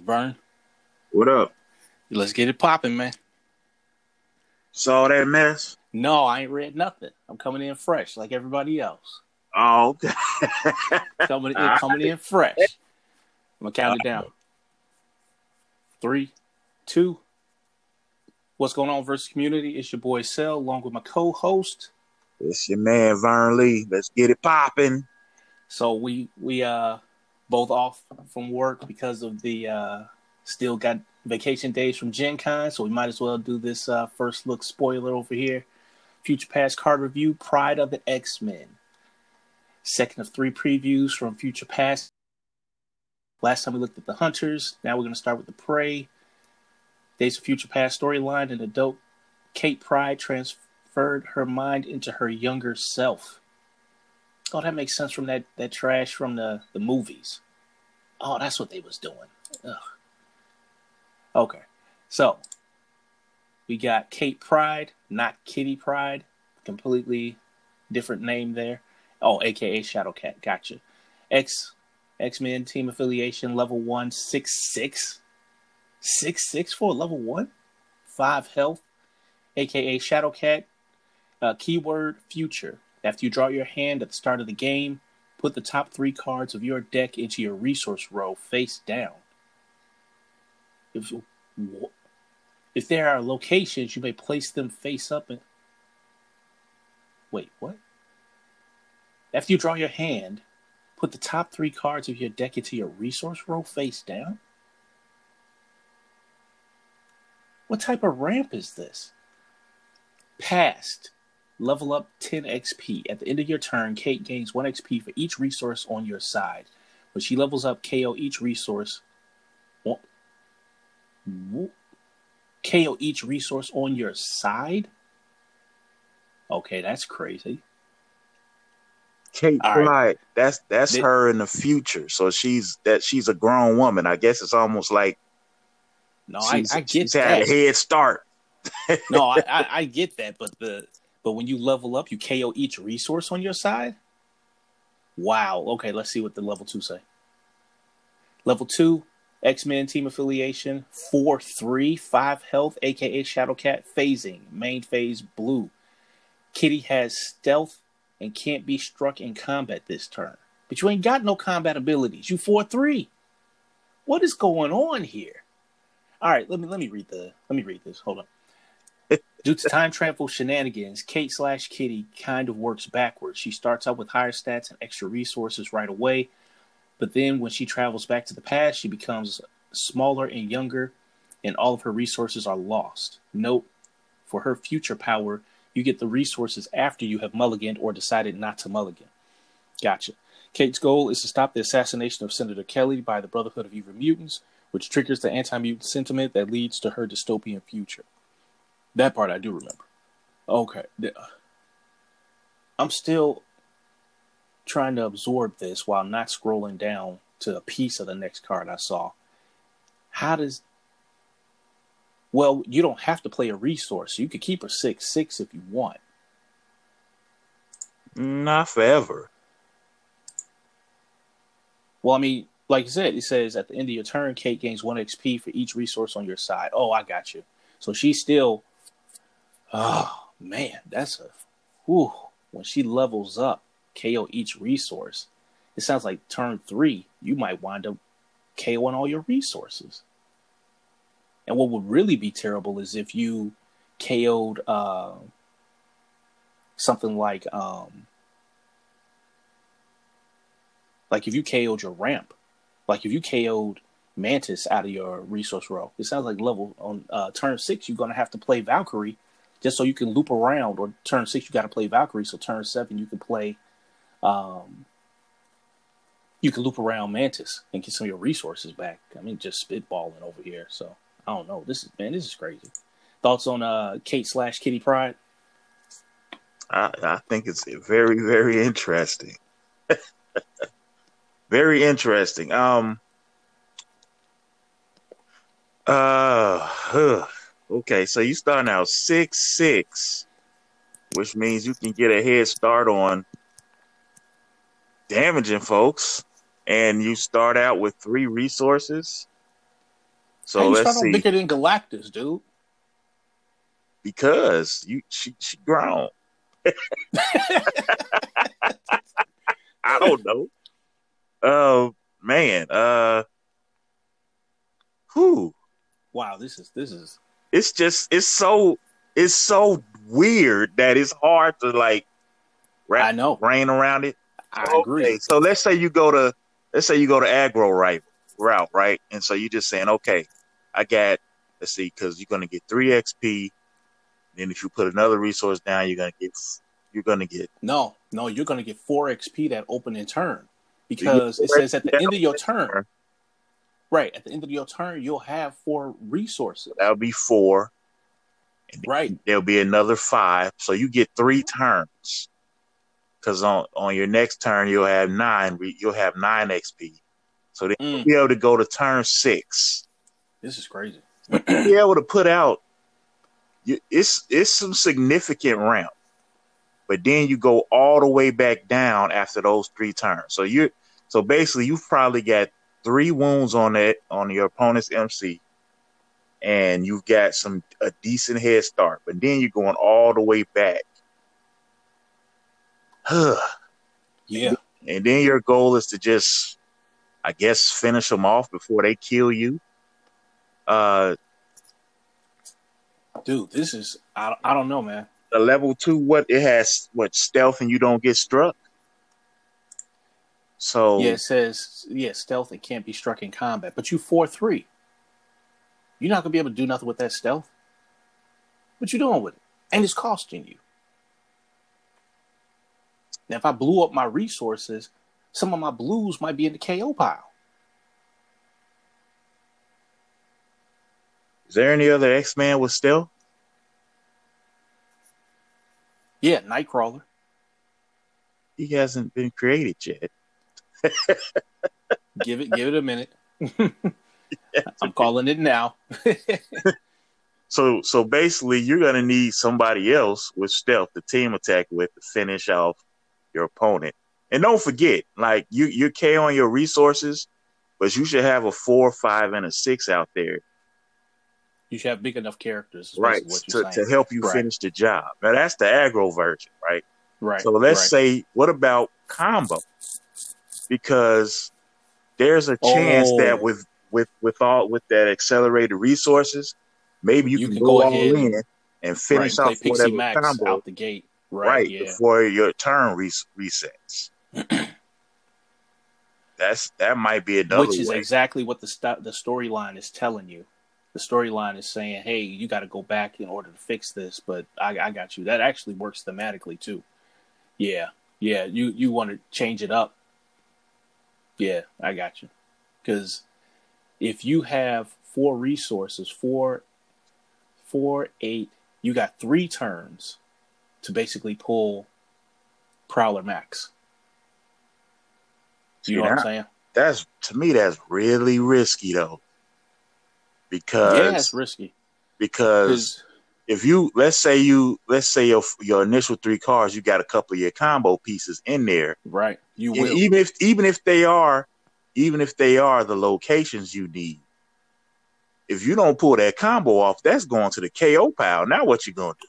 Vern, What up? let's get it popping, man. Saw that mess? No, I ain't read nothing. I'm coming in fresh, like everybody else. Oh, okay. Coming in, coming in fresh. I'm gonna count it down. Three, two. What's going on, versus community? It's your boy Cell, along with my co-host. it's your man Vern Lee. Let's get it popping. So we we uh both off from work because of the uh still got vacation days from Gen Con, so we might as well do this uh first look spoiler over here. Future Past card review, Pride of the X-Men. Second of three previews from Future Past. Last time we looked at the Hunters, now we're gonna start with the Prey. Days of Future Past storyline, an adult Kate Pryde transferred her mind into her younger self. Oh, that makes sense from that that trash from the the movies. Oh, that's what they was doing. Ugh. Okay, so we got Kate Pryde, not Kitty Pryde. Completely different name there. Oh, aka Shadowcat. Gotcha. X X Men team affiliation level one six six six six for level one five health, aka Shadowcat. Uh, keyword future. After you draw your hand at the start of the game, put the top three cards of your deck into your resource row face down. If, if there are locations, you may place them face up and. Wait, what? After you draw your hand, put the top three cards of your deck into your resource row face down? What type of ramp is this? Past. Level up 10 XP. At the end of your turn, Kate gains 1 XP for each resource on your side. When she levels up, KO each resource. On... KO each resource on your side? Okay, that's crazy. Kate All right. Pride. That's that's Did- her in the future. So she's that she's a grown woman. I guess it's almost like No, I, I get she's had that. a head start. no, I, I, I get that, but the but when you level up, you KO each resource on your side. Wow. Okay, let's see what the level two say. Level two, X Men team affiliation, four three five health, aka Shadowcat phasing, main phase blue. Kitty has stealth and can't be struck in combat this turn, but you ain't got no combat abilities. You four three. What is going on here? All right, let me let me read the let me read this. Hold on. Due to time travel shenanigans, Kate slash Kitty kind of works backwards. She starts out with higher stats and extra resources right away, but then when she travels back to the past, she becomes smaller and younger, and all of her resources are lost. Note for her future power, you get the resources after you have mulliganed or decided not to mulligan. Gotcha. Kate's goal is to stop the assassination of Senator Kelly by the Brotherhood of Evil Mutants, which triggers the anti mutant sentiment that leads to her dystopian future. That part I do remember. Okay. I'm still trying to absorb this while not scrolling down to a piece of the next card I saw. How does. Well, you don't have to play a resource. You could keep a 6 6 if you want. Not forever. Well, I mean, like you said, it says at the end of your turn, Kate gains 1 XP for each resource on your side. Oh, I got you. So she's still. Oh, man. That's a. Whew. When she levels up, KO each resource. It sounds like turn three, you might wind up KOing all your resources. And what would really be terrible is if you KO'd uh, something like um, like if you KO'd your ramp, like if you KO'd Mantis out of your resource row, it sounds like level on uh, turn six you're gonna have to play Valkyrie just so you can loop around. Or turn six you got to play Valkyrie, so turn seven you can play. Um, you can loop around Mantis and get some of your resources back. I mean, just spitballing over here. So I don't know. This is man, this is crazy. Thoughts on uh Kate slash Kitty Pryde? I, I think it's very, very interesting. very interesting. Um. Uh. huh. Okay, so you starting out six six, which means you can get a head start on damaging folks, and you start out with three resources. So How you let's see. bigger than Galactus, dude? Because you she she grown. I don't know. Oh man. Uh who? Wow, this is this is It's just it's so it's so weird that it's hard to like I wrap know. brain around it. I Okay, agree. So let's say you go to let's say you go to agro right route, right? And so you're just saying, okay, I got let's see, because you're gonna get three XP. Then if you put another resource down, you're gonna get you're gonna get No, no, you're gonna get four XP that opening turn. Because it says at the end of your turn. Right, at the end of your turn, you'll have four resources. that'll be four. Right. There'll be another five. So you get three turns. Cause on, on your next turn you'll have nine you'll have nine XP. So then Mm, you'll be able to go to turn six. this is crazy. You'll be able to put out you, it's it's some significant ramp but then you go all the way back down after those three turns so you so basically you've probably got three wounds on that on your opponent's mc and you've got some a decent head start but then you're going all the way back Huh? Yeah. and then your goal is to just i guess finish them off before they kill you uh Dude, this is I, I don't know, man. the level two, what it has, what stealth and you don't get struck. So Yeah, it says yeah, stealth and can't be struck in combat, but you four three. You're not gonna be able to do nothing with that stealth. What you doing with it? And it's costing you. Now, if I blew up my resources, some of my blues might be in the KO pile. is there any other X Man with stealth? Yeah, Nightcrawler. He hasn't been created yet. Give it, give it a minute. I'm calling it now. So so basically, you're gonna need somebody else with stealth to team attack with to finish off your opponent. And don't forget, like you you're KOing your resources, but you should have a four, five, and a six out there, you should have big enough characters, right, What to, to help you Right. finish the job. Now that's the aggro version, right? right. So let's right. say, what about combo? Because there's a chance Oh. that with with with all with that accelerated resources, maybe you, You can, can go, all ahead in and finish right, off whatever Max combo out the gate. Right. right, yeah. before your turn res- resets. That's that might be another which is way. exactly what the st- the storyline is telling you. The storyline is saying, "Hey, you got to go back in order to fix this." But I, I got you. That actually works thematically too. Yeah, yeah. You you want to change it up? Yeah, I got you. Because if you have four resources, four, four, eight, you got three turns to basically pull Prowler Max. You know what I'm saying? That's to me, that's really risky though, Yeah, because it's risky. Because if you let's say you let's say your your initial three cards, you got a couple of your combo pieces in there, Right. You And will. even if even if they are even if they are the locations you need if you don't pull that combo off that's going to the ko pile now what you gonna do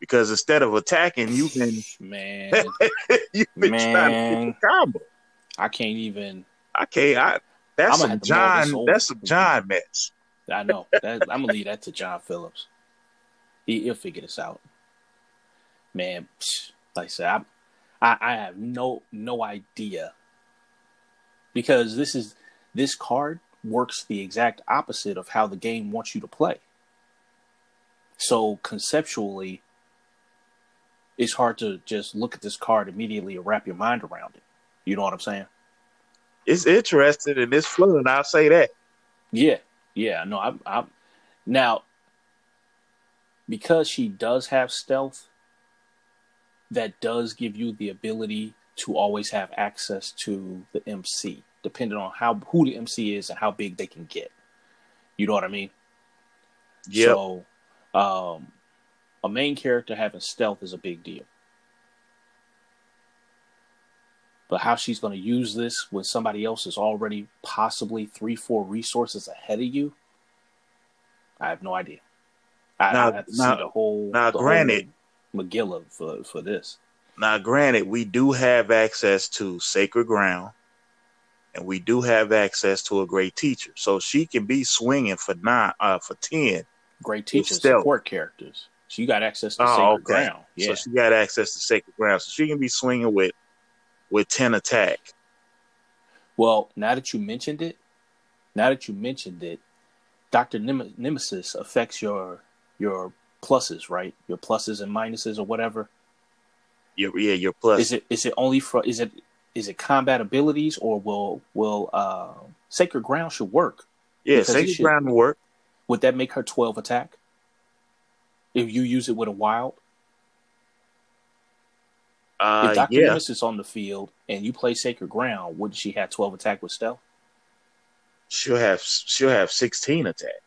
because instead of attacking you can man, you've been trying to get the combo I can't even. i can't i that's some have to mull this john that's some john mess I know that. I'm gonna leave that to John Phillips. He, he'll figure this out. Man, like I said, I, I, I have no no idea because this is this card works the exact opposite of how the game wants you to play. So conceptually, it's hard to just look at this card immediately and wrap your mind around it. You know what I'm saying? it's interesting and it's fun i'll say that Yeah, yeah. No, I'm. I'm now because she does have stealth. That does give you the ability to always have access to the MC, depending on how who the MC is and how big they can get. You know what I mean? Yep. So, um, a main character having stealth is a big deal. But how she's going to use this when somebody else is already possibly three, four resources ahead of you, I have no idea. I, Now- I have to now- see the whole. now, the granted- whole Megillah for for this. Now, granted, we do have access to sacred ground, and we do have access to a great teacher, so she can be swinging for nine, uh, for ten. Great teachers, support characters. So you got access to Oh, sacred okay. ground. Yeah. So she got access to sacred ground, so she can be swinging with with ten attack. Well, now that you mentioned it, now that you mentioned it, Doctor Nem- Nemesis affects your your pluses, right? Your pluses and minuses or whatever. Your, yeah, your plus. Is it is it only for is it is it combat abilities or will will uh, Sacred Ground should work? yeah, because sacred should- ground work. Would that make her twelve attack? If you use it with a wild, Uh, if Doctor yeah, Nemesis on the field and you play Sacred Ground, wouldn't she have twelve attack with stealth? she'll have she'll have sixteen attack.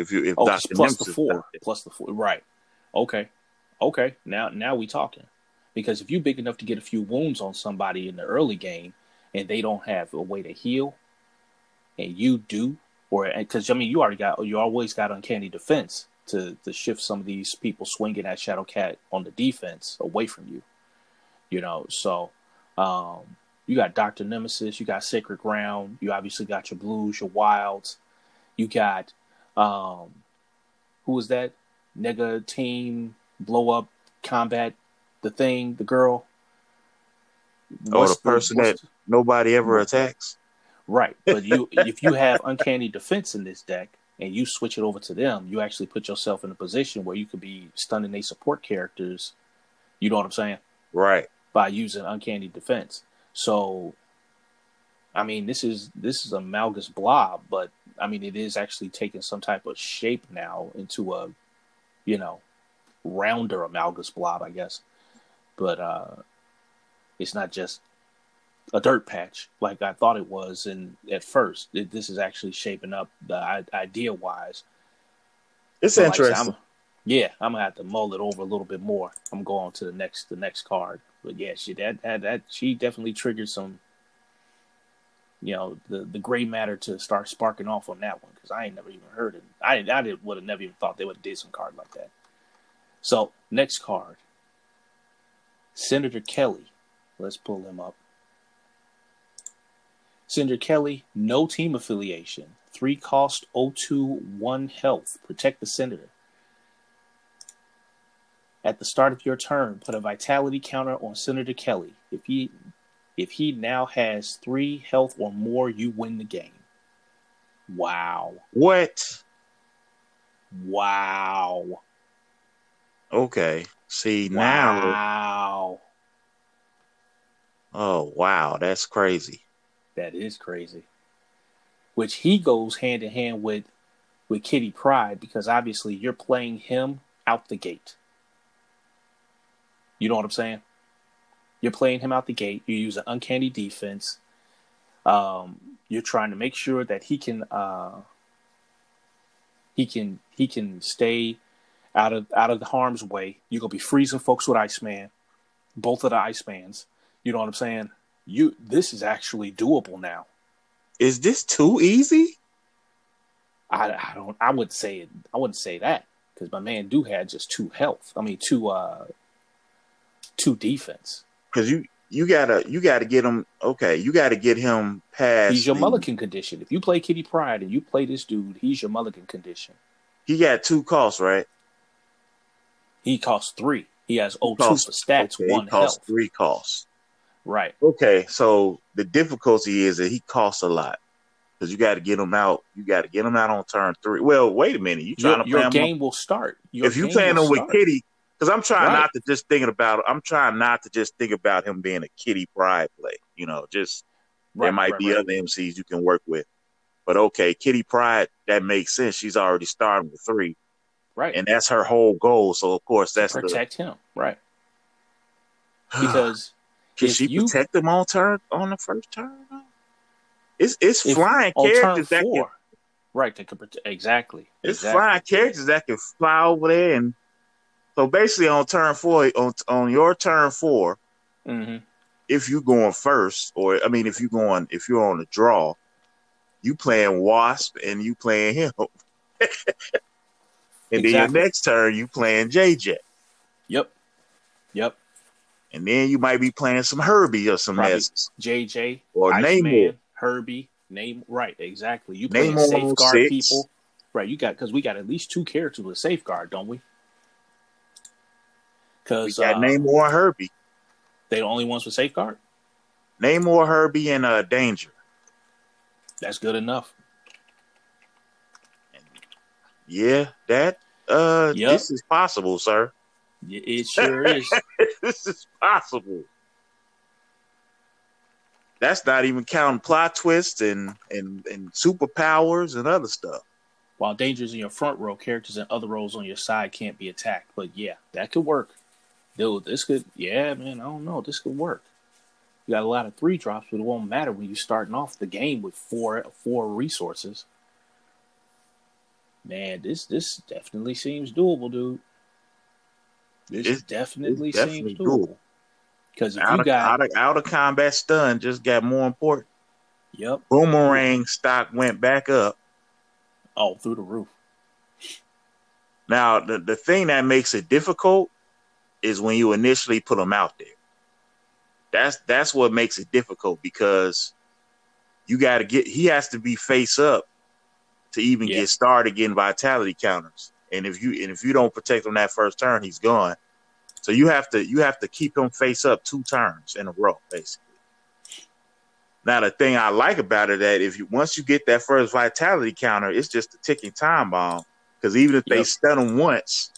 If you if Oh, plus the four, plus the four, right? Okay, okay. Now, now we talking because if you're big enough to get a few wounds on somebody in the early game and they don't have a way to heal, and you do, or because I mean, you already got you always got uncanny defense to to shift some of these people swinging at Shadowcat on the defense away from you. You know, so um, you got Doctor Nemesis, you got Sacred Ground, you obviously got your blues, your wilds, you got um, who was that? Nigga team blow up combat the thing, the girl. Oh, What's the person what's that- Nobody ever attacks. Right, but you if you have uncanny defense in this deck and you switch it over to them, you actually put yourself in a position where you could be stunning their support characters. You know what I'm saying? Right. By using uncanny defense. So, I mean, this is this is a Malgus blob, but I mean, it is actually taking some type of shape now into a, you know, rounder Amalgus blob, I guess. But uh it's not just a dirt patch like I thought it was, and at first, it, this is actually shaping up the i- idea wise. It's So, like interesting. I'm- yeah, I'm gonna have to mull it over a little bit more. I'm going to the next the next card, but yeah, she that that, that she definitely triggered some, you know, the the gray matter to start sparking off on that one because I ain't never even heard it. I I did would have never even thought they would have did some card like that. So next card, Senator Kelly. Let's pull him up. Senator Kelly, no team affiliation. Three cost, O2, one health. Protect the senator. At the start of your turn, put a vitality counter on Senator Kelly. If he if he now has three health or more, you win the game. Wow. What? Wow. Okay. See now. Wow. Oh wow, that's crazy. That is crazy. Which he goes hand in hand with with Kitty Pryde because obviously you're playing him out the gate. You know what I'm saying? You're playing him out the gate. You use an uncanny defense. Um, you're trying to make sure that he can uh, he can he can stay out of out of the harm's way. You're gonna be freezing folks with Iceman, both of the Icemans. You know what I'm saying? You this is actually doable now. Is this too easy? I, I don't I wouldn't say it I wouldn't say that because my man do had just two health. I mean two uh two defense. Because you you gotta you gotta get him. Okay, you gotta get him past. He's your the- mulligan condition. If you play Kitty Pryde and you play this dude, he's your mulligan condition. He got two costs, right? He costs three. He has O two for stats, okay, one he costs health. three costs. Right. Okay, so the difficulty is that he costs a lot because you got to get him out. You got to get him out on turn three. Well, wait a minute. You trying Your, to your play him game will start. Your if you playing him with. Kitty, because I'm trying Right. not to just thinking about. I'm trying not to just think about him being a Kitty Pryde play. You know, just there might right, be right. other MCs you can work with. But okay, Kitty Pryde, that makes sense. She's already starting with three, right. and that's her whole goal. So of course, that's the protect him. Right. Because Can she you- protect them on turn on the first turn? It's it's flying characters that can four, right, they could prote- exactly. it's exactly. flying characters that can fly over there and so basically on turn four on on your turn four, hmm if you're going first, or I mean if you're going if you're on a draw, you playing Wasp and you playing him. and then your next turn you playing JJ. Yep. Yep. And then you might be playing some Herbie or some. JJ or Namor. Herbie, name right, exactly. You play safeguard six. people. Right, you got because we got at least two characters with safeguard, don't we? Because got uh, Namor and Herbie. They the only ones with safeguard. Namor, Herbie, and uh, Danger. That's good enough. Yeah, that uh, yep. this is possible, sir. It sure is. this is possible. That's not even counting plot twists and and and superpowers and other stuff. While dangers in your front row, characters in other rows on your side can't be attacked. But yeah, that could work. Dude, this could yeah, man, I don't know. This could work. You got a lot of three drops, but it won't matter when you're starting off the game with four four resources. Man, this this definitely seems doable, dude. This it's, definitely, it's definitely seems doable. Because if out you of, got out of, out of combat stun, just got more important. Yep. Boomerang stock went back up. Oh, through the roof. Now, the, the thing that makes it difficult is when you initially put them out there. That's that's what makes it difficult because you got to get he has to be face up to even yeah. get started getting vitality counters. And if you and if you don't protect him that first turn, he's gone. So you have to you have to keep him face up two turns in a row, basically. Now the thing I like about it that if you once you get that first vitality counter, it's just a ticking time bomb. Because even if yep. they stun him once,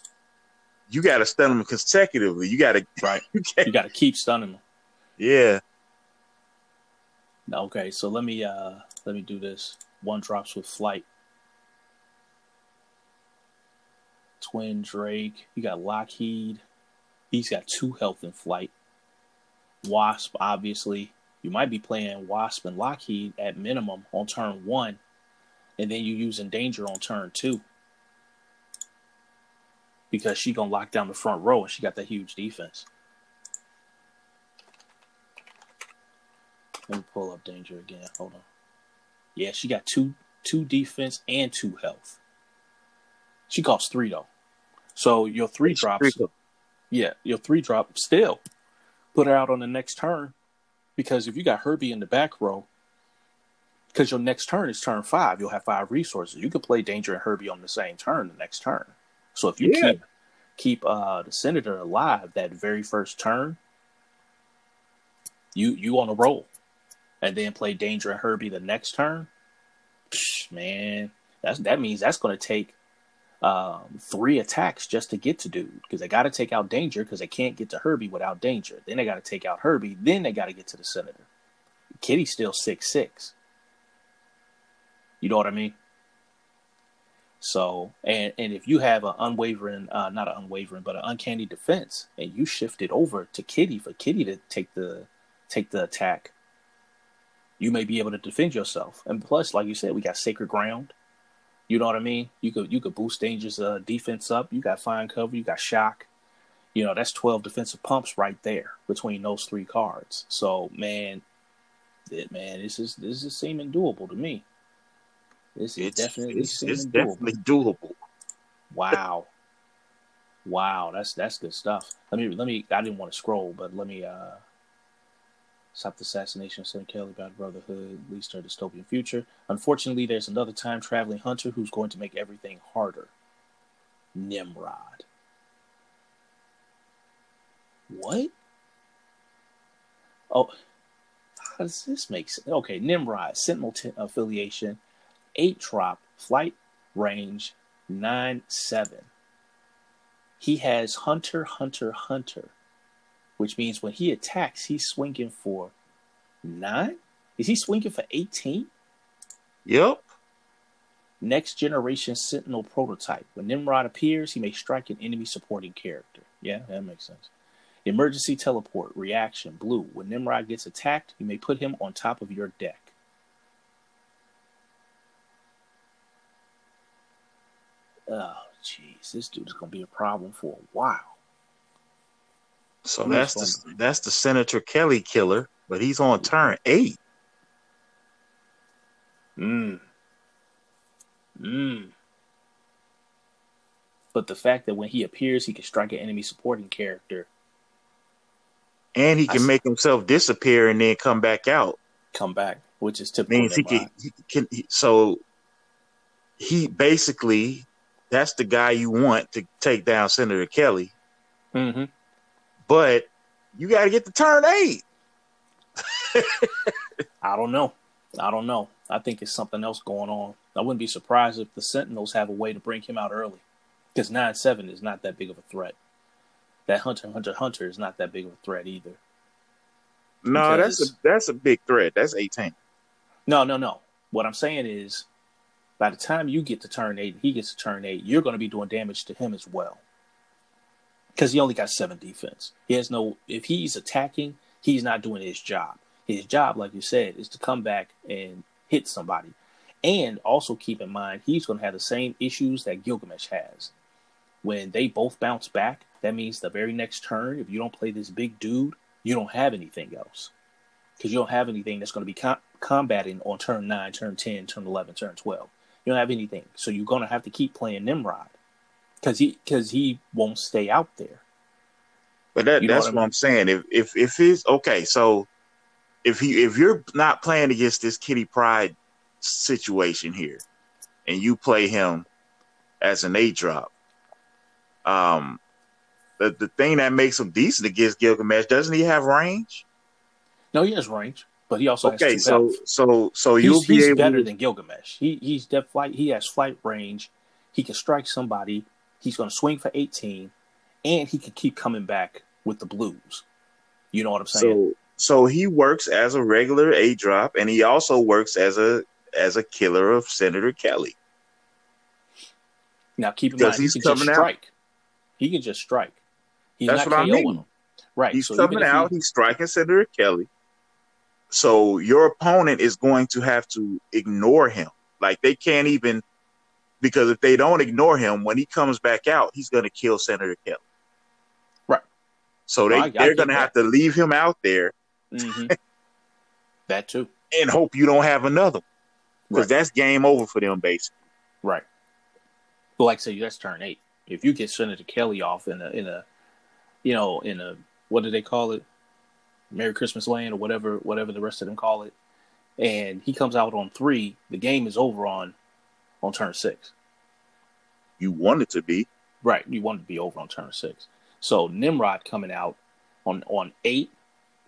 you got to stun them consecutively. You got to right. you got to keep stunning them. Yeah. Okay, so let me uh let me do this. One drops with flight. Twin Drake. You got Lockheed. He's got two health in flight. Wasp, obviously. You might be playing Wasp and Lockheed at minimum on turn one, and then you using Danger on turn two. Because she gonna lock down the front row and she got that huge defense. Let me pull up danger again. Hold on. Yeah, she got two two defense and two health. She costs three though. So your three drops. Yeah, your three drop still put her out on the next turn because if you got Herbie in the back row, because your next turn is turn five, you'll have five resources. You could play Danger and Herbie on the same turn the next turn. So if you yeah. keep keep uh, the Senator alive that very first turn, you you on a roll and then play Danger and Herbie the next turn, man, that's that means that's going to take um, three attacks just to get to dude because they got to take out Danger because they can't get to Herbie without Danger. Then they got to take out Herbie. Then they got to get to the Senator. Kitty's still six six. You know what I mean? So, and and if you have an unwavering, uh, not an unwavering, but an uncanny defense, and you shift it over to Kitty for Kitty to take the take the attack, you may be able to defend yourself. And plus, like you said, we got sacred ground. You know what I mean? You could you could boost Danger's uh, defense up. You got fine cover. You got shock. You know that's twelve defensive pumps right there between those three cards. So man, it, man, this is this is seeming doable to me. This is it's, definitely it's, it's doable. definitely doable. Wow, wow, that's that's good stuff. Let me let me. I didn't want to scroll, but let me uh Stop the assassination of Senator Kelly by the Brotherhood leads to a dystopian future. Unfortunately, there's another time traveling hunter who's going to make everything harder. Nimrod. What? Oh, how does this make sense? Okay, Nimrod, Sentinel t- affiliation, 8 drop, flight range 9 7. He has Hunter, Hunter, Hunter which means when he attacks, he's swinging for nine. Is he swinging for 18? Yep. Next generation Sentinel prototype. When Nimrod appears, he may strike an enemy supporting character. Yeah, that makes sense. Emergency teleport, reaction, blue. When Nimrod gets attacked, you may put him on top of your deck. Oh, jeez, this dude is gonna be a problem for a while. So that's the that's the Senator Kelly killer, but he's on turn eight. Mm. Mm. But the fact that when he appears, he can strike an enemy supporting character, and he can make himself disappear and then come back out. Come back, which is typical. Means he can, he can. He, so he basically that's the guy you want to take down Senator Kelly. Mm-hmm. But you got to get to turn eight. I don't know. I don't know. I think it's something else going on. I wouldn't be surprised if the Sentinels have a way to bring him out early, because nine seven is not that big of a threat. That Hunter Hunter Hunter is not that big of a threat either. No, because... that's a that's a big threat. That's eighteen. No, no, no. What I'm saying is, by the time you get to turn eight, he gets to turn eight, you're going to be doing damage to him as well. Because he only got seven defense. He has no. If he's attacking, he's not doing his job. His job, like you said, is to come back and hit somebody. And also keep in mind, he's going to have the same issues that Gilgamesh has. When they both bounce back, that means the very next turn, if you don't play this big dude, you don't have anything else. Because you don't have anything that's going to be com- combating on turn 9, turn 10, turn 11, turn 12. You don't have anything. So you're going to have to keep playing Nimrod. Because he, cause he won't stay out there. But that, that's what, I mean? what I'm saying. If if if he's okay, so if he if you're not playing against this Kitty Pryde situation here, and you play him as an A drop, um, the the thing that makes him decent against Gilgamesh doesn't he have range? No, he has range, but he also okay. so health. so so you'll he's, be he's better to... than Gilgamesh. He he's depth flight. He has flight range. He can strike somebody. He's going to swing for eighteen, and he can keep coming back with the blues. You know what I'm saying? So so he works as a regular A drop, and he also works as a as a killer of Senator Kelly. Now keep in mind, he's he can coming just strike. Out. He can just strike. He's That's what I mean. Him. Right. He's so coming out. He... He's striking Senator Kelly. So your opponent is going to have to ignore him. Like they can't even because if they don't ignore him, when he comes back out, he's going to kill Senator Kelly. Right. So they, they're going to have to leave him out there Mm-hmm. that too. And hope you don't have another because right. that's game over for them, basically. Right. But like I say, that's turn eight. If you get Senator Kelly off in a in a, you know, in a what do they call it, Merry Christmas Land or whatever whatever the rest of them call it, and he comes out on three, the game is over on on turn six. You want it to be right. You want it to be over on turn six. So Nimrod coming out on on eight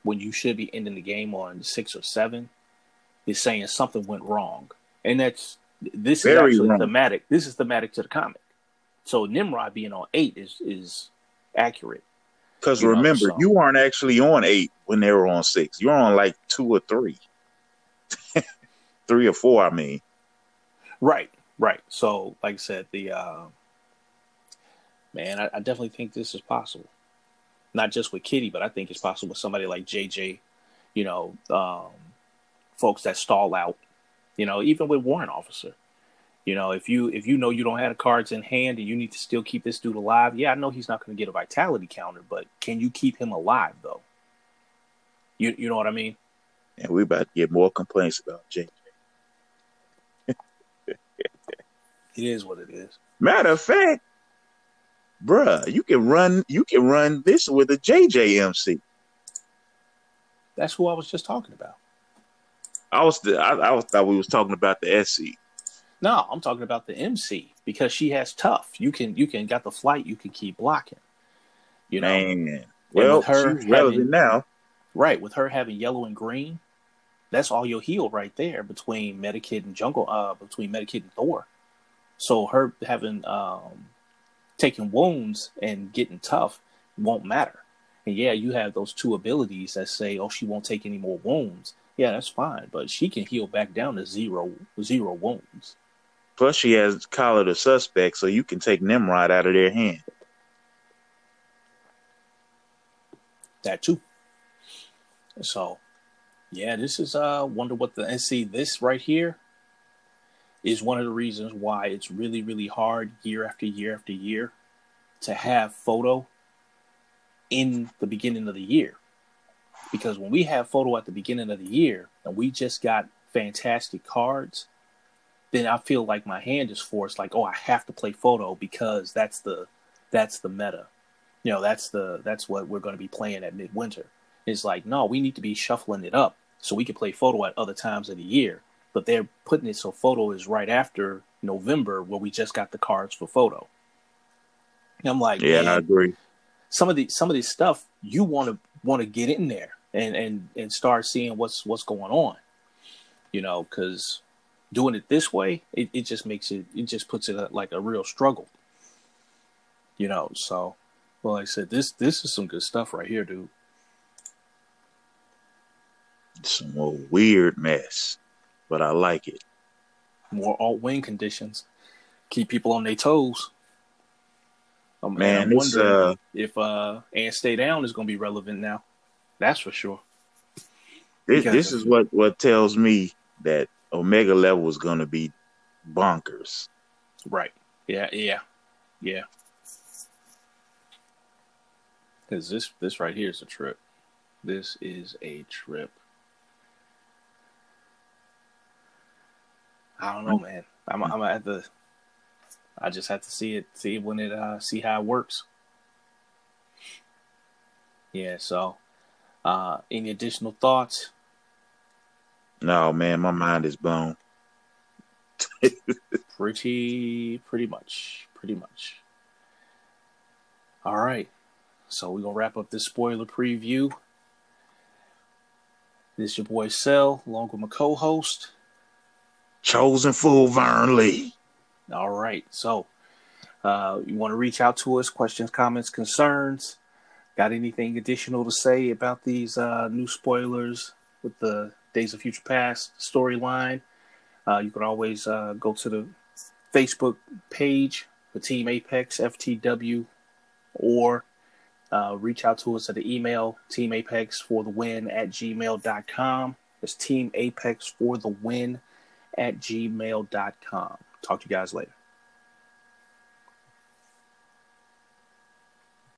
when you should be ending the game on six or seven is saying something went wrong. And that's this Very is actually wrong. thematic. This is thematic to the comic. So Nimrod being on eight is is accurate. Because remember, you aren't actually on eight when they were on six. You're on like two or three. three or four, I mean. Right, right. So like I said, the uh man, I, I definitely think this is possible not just with Kitty, but I think it's possible with somebody like JJ, you know, um, folks that stall out, you know, even with warrant officer. You know, if you if you know you don't have the cards in hand and you need to still keep this dude alive, yeah, I know he's not going to get a vitality counter, but can you keep him alive though? You you know what I mean? And we about to get more complaints about JJ. it is what it is. Matter of fact, bruh, you can run you can run this with a JJMC. That's who I was just talking about. I was I, I thought we was talking about the SC. No, I'm talking about the MC because she has tough. You can you can got the flight. You can keep blocking. You know, man. Well, her she's relevant now. Right, with her having yellow and green, that's all you'll heal right there between Medikit and Jungle. Uh, between Medikit and Thor. So her having um taking wounds and getting tough won't matter. And yeah, you have those two abilities that say, "Oh, she won't take any more wounds." Yeah, that's fine, but she can heal back down to zero zero wounds. Plus, she has collared the suspect, so you can take Nimrod out of their hand. That too. So, yeah, this is uh wonder what the and see this right here is one of the reasons why it's really, really hard year after year after year to have photo in the beginning of the year. Because when we have photo at the beginning of the year and we just got fantastic cards, then I feel like my hand is forced. Like, oh, I have to play photo because that's the that's the meta. You know, that's the that's what we're going to be playing at midwinter. It's like, no, we need to be shuffling it up so we can play photo at other times of the year. But they're putting it so photo is right after November where we just got the cards for photo. And I'm like, yeah, I agree. Some of the some of this stuff you want to want to get in there and and and start seeing what's what's going on. You know, because doing it this way, it, it just makes it it just puts it like a real struggle. You know, so well, like I said, this this is some good stuff right here, dude. Some more weird mess, but I like it. More alt wing conditions keep people on their toes. Oh, man, I'm wondering uh, if uh and stay down is going to be relevant now. That's for sure. This, this is what what tells me that Omega level is going to be bonkers. Right. Yeah. Yeah. Yeah. Because this this right here is a trip. This is a trip. I don't know, man. I'm I'm at the. I just have to see it, see when it, uh, see how it works. Yeah. So, uh, any additional thoughts? No, man, my mind is blown. pretty, pretty much, pretty much. All right, so we're gonna wrap up this spoiler preview. This is your boy Cell, along with my co-host, Chosen Fool Vern Lee. All right, so uh, you want to reach out to us, questions, comments, concerns. Got anything additional to say about these uh, new spoilers with the Days of Future Past storyline? Uh, you can always uh, go to the Facebook page for Team Apex FTW or uh, reach out to us at the email Team Apex for the win at gmail.com. It's Team Apex for the win at gmail.com. Talk to you guys later.